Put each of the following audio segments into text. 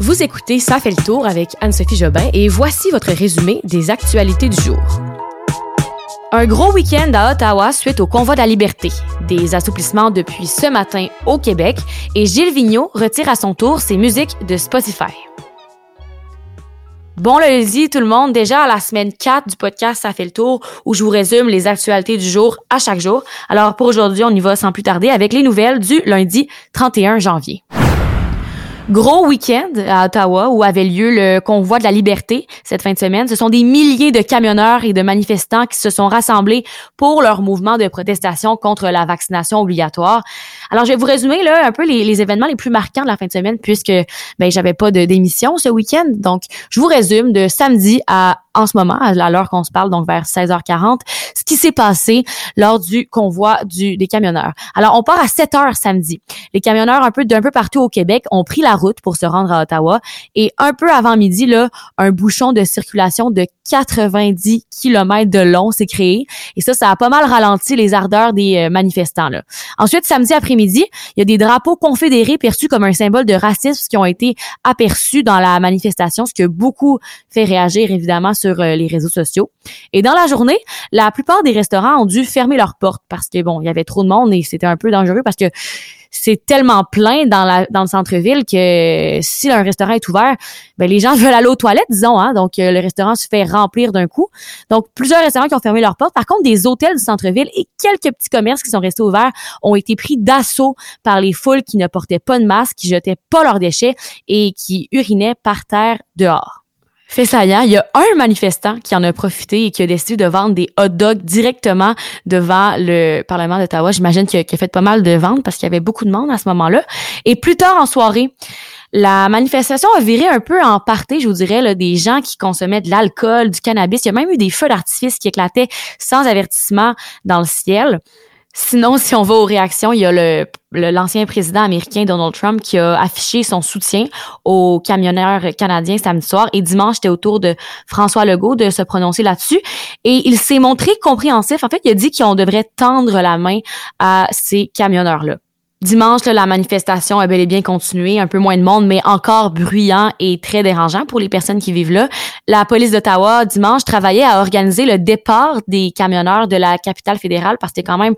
Vous écoutez Ça fait le tour avec Anne-Sophie Jobin et voici votre résumé des actualités du jour. Un gros week-end à Ottawa suite au convoi de la liberté. Des assouplissements depuis ce matin au Québec et Gilles Vigneault retire à son tour ses musiques de Spotify. Bon lundi tout le monde, déjà à la semaine 4 du podcast Ça fait le tour où je vous résume les actualités du jour à chaque jour. Alors pour aujourd'hui, on y va sans plus tarder avec les nouvelles du lundi 31 janvier. Gros week-end à Ottawa où avait lieu le convoi de la liberté cette fin de semaine. Ce sont des milliers de camionneurs et de manifestants qui se sont rassemblés pour leur mouvement de protestation contre la vaccination obligatoire. Alors, je vais vous résumer là un peu les, événements les plus marquants de la fin de semaine puisque ben j'avais pas de d'émission ce week-end. Donc, je vous résume de samedi à en ce moment, à l'heure qu'on se parle, donc vers 16h40, ce qui s'est passé lors du convoi des camionneurs. Alors, on part à 7 h samedi. Les camionneurs un peu d'un peu partout au Québec ont pris la route pour se rendre à Ottawa et un peu avant midi, là, un bouchon de circulation de 90 km de long s'est créé et ça, ça a pas mal ralenti les ardeurs des euh, manifestants. Là. Ensuite, samedi après-midi, il y a des drapeaux confédérés perçus comme un symbole de racisme qui ont été aperçus dans la manifestation, ce qui a beaucoup fait réagir évidemment sur euh, les réseaux sociaux. Et dans la journée, la plupart des restaurants ont dû fermer leurs portes parce que bon, il y avait trop de monde et c'était un peu dangereux parce que c'est tellement plein dans, le centre-ville que si un restaurant est ouvert, ben les gens veulent aller aux toilettes, disons. Hein, donc, euh, le restaurant se fait remplir d'un coup. Donc, plusieurs restaurants qui ont fermé leurs portes. Par contre, des hôtels du centre-ville et quelques petits commerces qui sont restés ouverts ont été pris d'assaut par les foules qui ne portaient pas de masque, qui jetaient pas leurs déchets et qui urinaient par terre dehors. Fait saillant, il y a un manifestant qui en a profité et qui a décidé de vendre des hot dogs directement devant le Parlement d'Ottawa. J'imagine qu'il a, fait pas mal de ventes parce qu'il y avait beaucoup de monde à ce moment-là. Et plus tard en soirée, la manifestation a viré un peu en partie, je vous dirais, là, des gens qui consommaient de l'alcool, du cannabis. Il y a même eu des feux d'artifice qui éclataient sans avertissement dans le ciel. Sinon, si on va aux réactions, il y a le l'ancien président américain Donald Trump qui a affiché son soutien aux camionneurs canadiens samedi soir et dimanche c'était au tour de François Legault de se prononcer là-dessus et il s'est montré compréhensif. En fait, il a dit qu'on devrait tendre la main à ces camionneurs-là. Dimanche, la manifestation a bel et bien continué, un peu moins de monde, mais encore bruyant et très dérangeant pour les personnes qui vivent là. La police d'Ottawa, dimanche, travaillait à organiser le départ des camionneurs de la capitale fédérale parce que quand même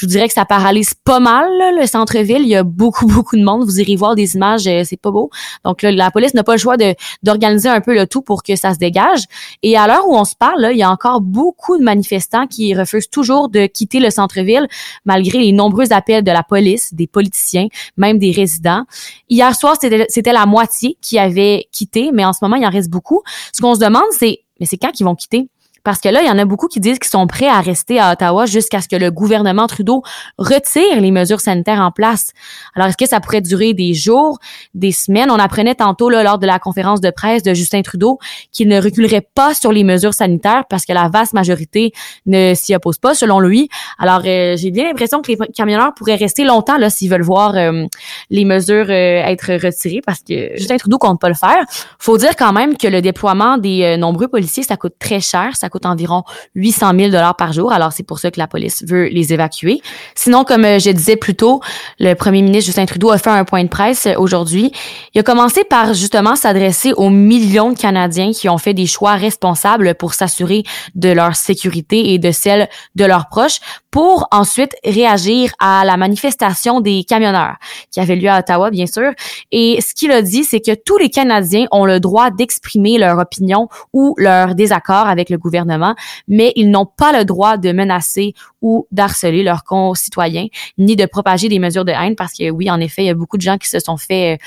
je vous dirais que ça paralyse pas mal le centre-ville. Il y a beaucoup, beaucoup de monde. Vous irez voir des images, euh, c'est pas beau. Donc là, la police n'a pas le choix de d'organiser un peu le tout pour que ça se dégage. Et à l'heure où on se parle, là, il y a encore beaucoup de manifestants qui refusent toujours de quitter le centre-ville malgré les nombreux appels de la police, des politiciens, même des résidents. Hier soir, c'était la moitié qui avait quitté, mais en ce moment, il en reste beaucoup. Ce qu'on se demande, c'est mais c'est quand qu'ils vont quitter? Parce que là, il y en a beaucoup qui disent qu'ils sont prêts à rester à Ottawa jusqu'à ce que le gouvernement Trudeau retire les mesures sanitaires en place. Alors, est-ce que ça pourrait durer des jours, des semaines? On apprenait tantôt, là, lors de la conférence de presse de Justin Trudeau, qu'il ne reculerait pas sur les mesures sanitaires parce que la vaste majorité ne s'y oppose pas, selon lui. Alors, euh, j'ai bien l'impression que les camionneurs pourraient rester longtemps, là, s'ils veulent voir euh, les mesures euh, être retirées parce que Justin Trudeau compte pas le faire. Faut dire quand même que le déploiement des nombreux policiers, ça coûte très cher. Ça coûte environ 800 000 dollars par jour. Alors, c'est pour ça que la police veut les évacuer. Sinon, comme euh, je disais plus tôt, le premier ministre Justin Trudeau a fait un point de presse euh, aujourd'hui. Il a commencé par justement s'adresser aux millions de Canadiens qui ont fait des choix responsables pour s'assurer de leur sécurité et de celle de leurs proches pour ensuite réagir à la manifestation des camionneurs qui avait lieu à Ottawa, bien sûr. Et ce qu'il a dit, c'est que tous les Canadiens ont le droit d'exprimer leur opinion ou leur désaccord avec le gouvernement, mais ils n'ont pas le droit de menacer ou d'harceler leurs concitoyens, ni de propager des mesures de haine, parce que oui, en effet, il y a beaucoup de gens qui se sont fait,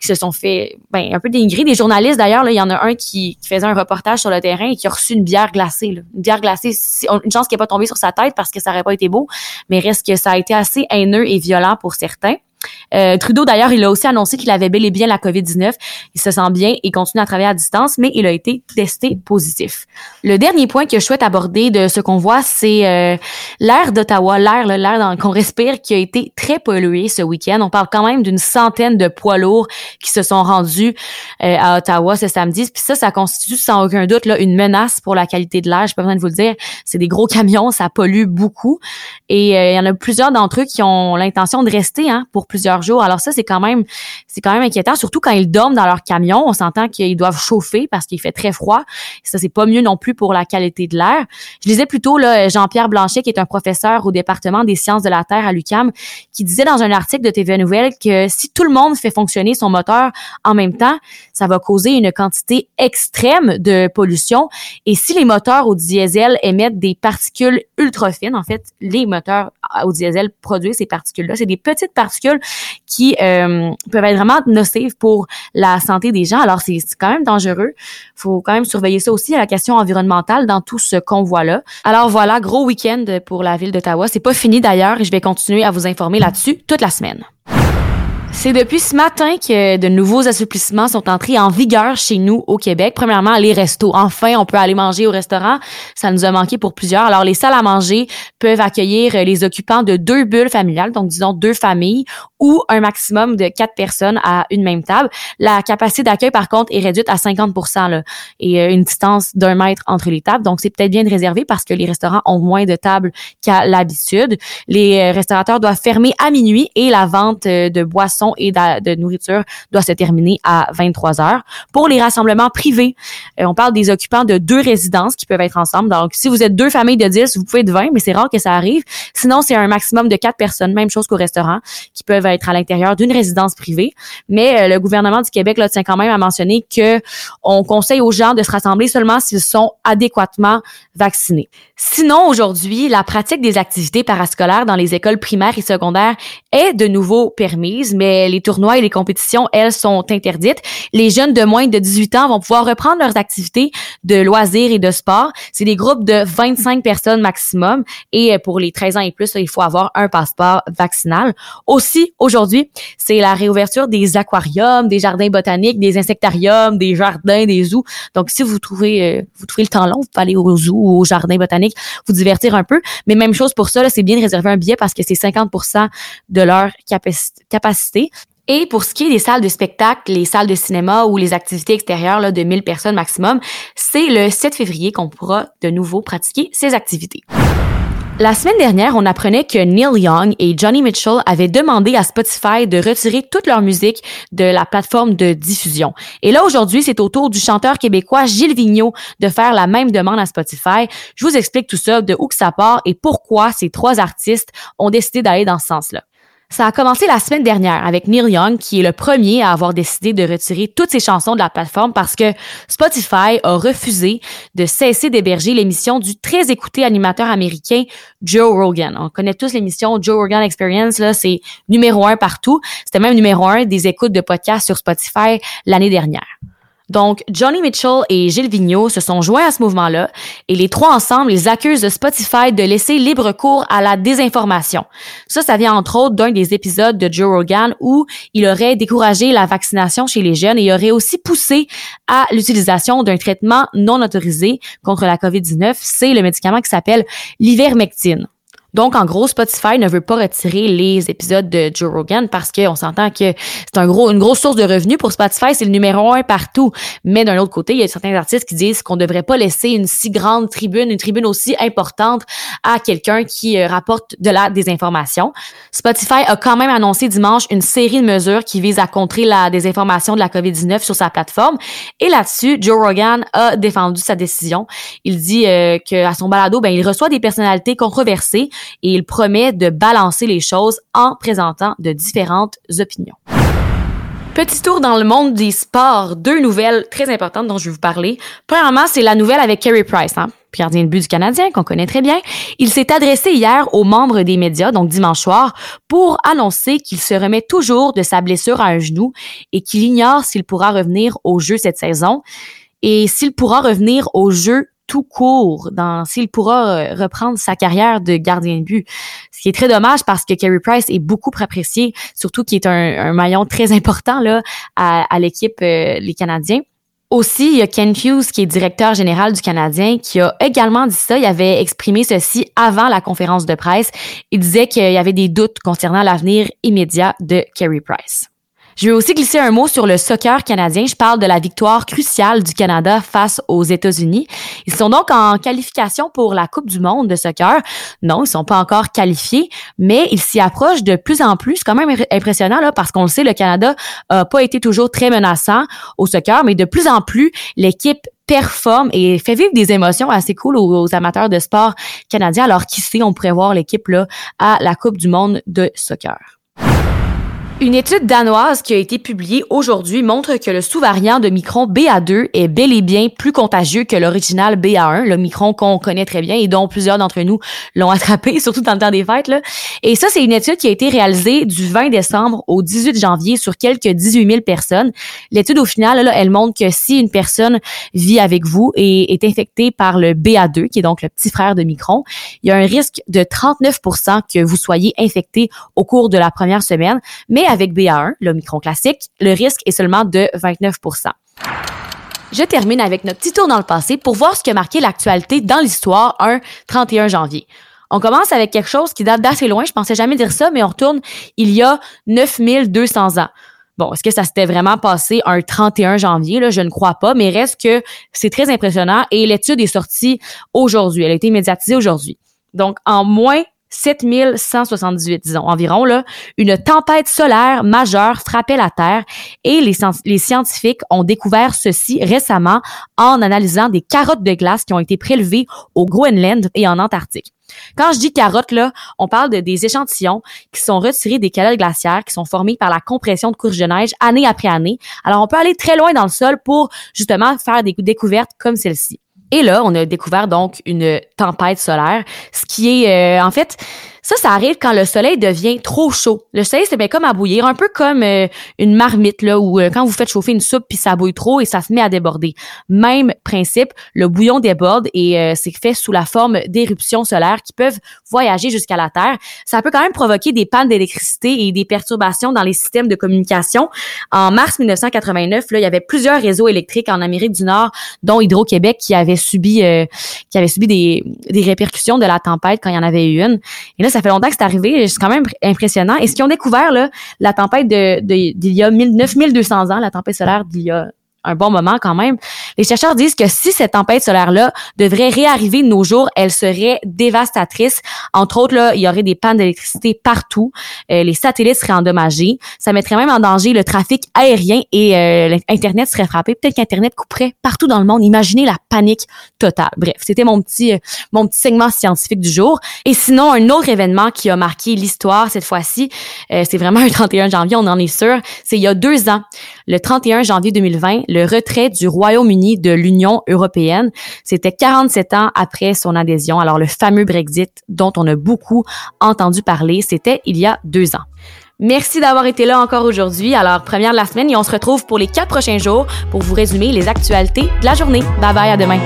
qui se sont fait, ben, un peu dénigrer. Des journalistes, d'ailleurs, là, il y en a un qui, qui, faisait un reportage sur le terrain et qui a reçu une bière glacée, là. Une bière glacée, une chance qu'il n'est pas tombé sur sa tête parce que ça aurait pas été beau, mais reste que ça a été assez haineux et violent pour certains. Euh, Trudeau, d'ailleurs, il a aussi annoncé qu'il avait bel et bien la COVID-19. Il se sent bien et continue à travailler à distance, mais il a été testé positif. Le dernier point que je souhaite aborder de ce qu'on voit, c'est euh, l'air d'Ottawa, l'air, l'air qu'on respire, qui a été très pollué ce week-end. On parle quand même d'une centaine de poids lourds qui se sont rendus euh, à Ottawa ce samedi. Puis ça, ça constitue sans aucun doute là, une menace pour la qualité de l'air. Je pas besoin de vous le dire. C'est des gros camions, ça pollue beaucoup. Et il y en a plusieurs d'entre eux qui ont l'intention de rester hein, pour plusieurs jours. Alors ça, c'est quand même, c'est quand même inquiétant, surtout quand ils dorment dans leur camion. On s'entend qu'ils doivent chauffer parce qu'il fait très froid. Ça, c'est pas mieux non plus pour la qualité de l'air. Je lisais plutôt là Jean-Pierre Blanchet, qui est un professeur au département des sciences de la Terre à l'UCAM, qui disait dans un article de TVA Nouvelle que si tout le monde fait fonctionner son moteur en même temps, ça va causer une quantité extrême de pollution. Et si les moteurs au diesel émettent des particules ultra fines, en fait, les moteurs au diesel produisent ces particules-là. C'est des petites particules qui euh, peuvent être vraiment nocives pour la santé des gens. Alors, c'est quand même dangereux. faut quand même surveiller ça aussi, la question environnementale dans tout ce convoi-là. Alors voilà, gros week-end pour la ville d'Ottawa. C'est pas fini d'ailleurs et je vais continuer à vous informer là-dessus toute la semaine. C'est depuis ce matin que de nouveaux assouplissements sont entrés en vigueur chez nous au Québec. Premièrement, les restos. Enfin, on peut aller manger au restaurant. Ça nous a manqué pour plusieurs. Alors, les salles à manger peuvent accueillir les occupants de deux bulles familiales, donc disons deux familles, ou un maximum de quatre personnes à une même table. La capacité d'accueil, par contre, est réduite à 50% là, et euh, une distance d'un mètre entre les tables. Donc, c'est peut-être bien de réserver parce que les restaurants ont moins de tables qu'à l'habitude. Les euh, restaurateurs doivent fermer à minuit et la vente euh, de boissons et de, nourriture doit se terminer à 23 heures. Pour les rassemblements privés, on parle des occupants de deux résidences qui peuvent être ensemble. Donc, si vous êtes deux familles de 10, vous pouvez être 20, mais c'est rare que ça arrive. Sinon, c'est un maximum de quatre personnes, même chose qu'au restaurant, qui peuvent être à l'intérieur d'une résidence privée. Mais euh, le gouvernement du Québec là, tient quand même à mentionner que on conseille aux gens de se rassembler seulement s'ils sont adéquatement vaccinés. Sinon, aujourd'hui, la pratique des activités parascolaires dans les écoles primaires et secondaires est de nouveau permise, mais les tournois et les compétitions, elles, sont interdites. Les jeunes de moins de 18 ans vont pouvoir reprendre leurs activités de loisirs et de sport. C'est des groupes de 25 personnes maximum et pour les 13 ans et plus, il faut avoir un passeport vaccinal. Aussi, aujourd'hui, c'est la réouverture des aquariums, des jardins botaniques, des insectariums, des jardins, des zoos. Donc, si vous trouvez, euh, vous trouvez le temps long, vous pouvez aller au zoo ou au jardin botanique, vous divertir un peu. Mais même chose pour ça, c'est bien de réserver un billet parce que c'est 50% de leur capacité. Et pour ce qui est des salles de spectacle, les salles de cinéma ou les activités extérieures là, de 1000 personnes maximum, c'est le 7 février qu'on pourra de nouveau pratiquer ces activités. La semaine dernière, on apprenait que Neil Young et Johnny Mitchell avaient demandé à Spotify de retirer toute leur musique de la plateforme de diffusion. Et là, aujourd'hui, c'est au tour du chanteur québécois Gilles Vigneault de faire la même demande à Spotify. Je vous explique tout ça, de où que ça part et pourquoi ces trois artistes ont décidé d'aller dans ce sens-là. Ça a commencé la semaine dernière avec Neil Young, qui est le premier à avoir décidé de retirer toutes ses chansons de la plateforme parce que Spotify a refusé de cesser d'héberger l'émission du très écouté animateur américain Joe Rogan. On connaît tous l'émission Joe Rogan Experience, là, c'est numéro un partout. C'était même numéro un des écoutes de podcasts sur Spotify l'année dernière. Donc, Johnny Mitchell et Gilles Vigneault se sont joints à ce mouvement-là et les trois ensemble, ils accusent Spotify de laisser libre cours à la désinformation. Ça, ça vient entre autres d'un des épisodes de Joe Rogan où il aurait découragé la vaccination chez les jeunes et aurait aussi poussé à l'utilisation d'un traitement non autorisé contre la COVID-19. C'est le médicament qui s'appelle l'ivermectine. Donc, en gros, Spotify ne veut pas retirer les épisodes de Joe Rogan parce qu'on s'entend que c'est un gros, une grosse source de revenus pour Spotify, c'est le numéro un partout. Mais d'un autre côté, il y a certains artistes qui disent qu'on ne devrait pas laisser une si grande tribune, une tribune aussi importante à quelqu'un qui euh, rapporte de la désinformation. Spotify a quand même annoncé dimanche une série de mesures qui visent à contrer la désinformation de la COVID-19 sur sa plateforme. Et là-dessus, Joe Rogan a défendu sa décision. Il dit euh, qu'à son balado, ben, il reçoit des personnalités controversées et il promet de balancer les choses en présentant de différentes opinions. Petit tour dans le monde des sports. Deux nouvelles très importantes dont je vais vous parler. Premièrement, c'est la nouvelle avec Kerry Price, hein, gardien de but du Canadien, qu'on connaît très bien. Il s'est adressé hier aux membres des médias, donc dimanche soir, pour annoncer qu'il se remet toujours de sa blessure à un genou et qu'il ignore s'il pourra revenir au jeu cette saison et s'il pourra revenir au jeu tout court dans s'il pourra euh, reprendre sa carrière de gardien de but. Ce qui est très dommage parce que Carey Price est beaucoup apprécié, surtout qu'il est un, maillon très important là à, l'équipe euh, les Canadiens. Aussi, il y a Ken Hughes, qui est directeur général du Canadien, qui a également dit ça. Il avait exprimé ceci avant la conférence de presse. Il disait qu'il y avait des doutes concernant l'avenir immédiat de Carey Price. Je vais aussi glisser un mot sur le soccer canadien. Je parle de la victoire cruciale du Canada face aux États-Unis. Ils sont donc en qualification pour la Coupe du monde de soccer. Non, ils sont pas encore qualifiés, mais ils s'y approchent de plus en plus. C'est quand même impressionnant là, parce qu'on le sait, le Canada a pas été toujours très menaçant au soccer, mais de plus en plus, l'équipe performe et fait vivre des émotions assez cool aux, aux, amateurs de sport canadiens. Alors qui sait, on pourrait voir l'équipe là à la Coupe du monde de soccer. Une étude danoise qui a été publiée aujourd'hui montre que le sous-variant de Micron BA2 est bel et bien plus contagieux que l'original BA1, le Micron qu'on connaît très bien et dont plusieurs d'entre nous l'ont attrapé, surtout dans le temps des fêtes. Là. Et ça, c'est une étude qui a été réalisée du 20 décembre au 18 janvier sur quelques 18 000 personnes. L'étude, au final, là, elle montre que si une personne vit avec vous et est infectée par le BA2, qui est donc le petit frère de Micron, il y a un risque de 39% que vous soyez infecté au cours de la première semaine, mais avec BA1, le micron classique, le risque est seulement de 29% je termine avec notre petit tour dans le passé pour voir ce qui a marqué l'actualité dans l'histoire un 31 janvier. On commence avec quelque chose qui date d'assez loin, je pensais jamais dire ça, mais on retourne il y a 9200 ans. Bon, est-ce que ça s'était vraiment passé un 31 janvier? Là, je ne crois pas, mais reste que c'est très impressionnant et l'étude est sortie aujourd'hui. Elle a été médiatisée aujourd'hui. Donc, en moins 7178, disons, environ, là, une tempête solaire majeure frappait la Terre et les, scientifiques ont découvert ceci récemment en analysant des carottes de glace qui ont été prélevées au Groenland et en Antarctique. Quand je dis carottes, là, on parle de des échantillons qui sont retirés des calottes glaciaires qui sont formés par la compression de couches de neige année après année. Alors, on peut aller très loin dans le sol pour justement faire des découvertes comme celle-ci. Et là, on a découvert donc une tempête solaire, ce qui est euh, en fait ça, ça arrive quand le soleil devient trop chaud. Le soleil, c'est bien comme à bouillir, un peu comme euh, une marmite, là, où euh, quand vous faites chauffer une soupe puis ça bouille trop et ça se met à déborder. Même principe, le bouillon déborde et euh, c'est fait sous la forme d'éruptions solaires qui peuvent voyager jusqu'à la Terre. Ça peut quand même provoquer des pannes d'électricité et des perturbations dans les systèmes de communication. En mars 1989, là, il y avait plusieurs réseaux électriques en Amérique du Nord, dont Hydro-Québec, qui avait subi, qui avait subi des, des répercussions de la tempête quand il y en avait eu une. Et là, ça fait longtemps que c'est arrivé. C'est quand même impressionnant. Et ce qu'ils ont découvert, là, la tempête de, d'il y a 9200 ans, la tempête solaire d'il y a un bon moment quand même. Les chercheurs disent que si cette tempête solaire-là devrait réarriver de nos jours, elle serait dévastatrice. Entre autres, là, il y aurait des pannes d'électricité partout. Euh, les satellites seraient endommagés. Ça mettrait même en danger le trafic aérien et euh, Internet serait frappé. Peut-être qu'Internet couperait partout dans le monde. Imaginez la panique totale. Bref, c'était mon petit, euh, mon petit segment scientifique du jour. Et sinon, un autre événement qui a marqué l'histoire cette fois-ci, c'est vraiment un 31 janvier, on en est sûr. C'est il y a deux ans, le 31 janvier 2020, le retrait du De l'Union européenne. C'était 47 ans après son adhésion. Alors, le fameux Brexit dont on a beaucoup entendu parler, c'était il y a deux ans. Merci d'avoir été là encore aujourd'hui. Alors, première de la semaine et on se retrouve pour les quatre prochains jours pour vous résumer les actualités de la journée. Bye bye, à demain.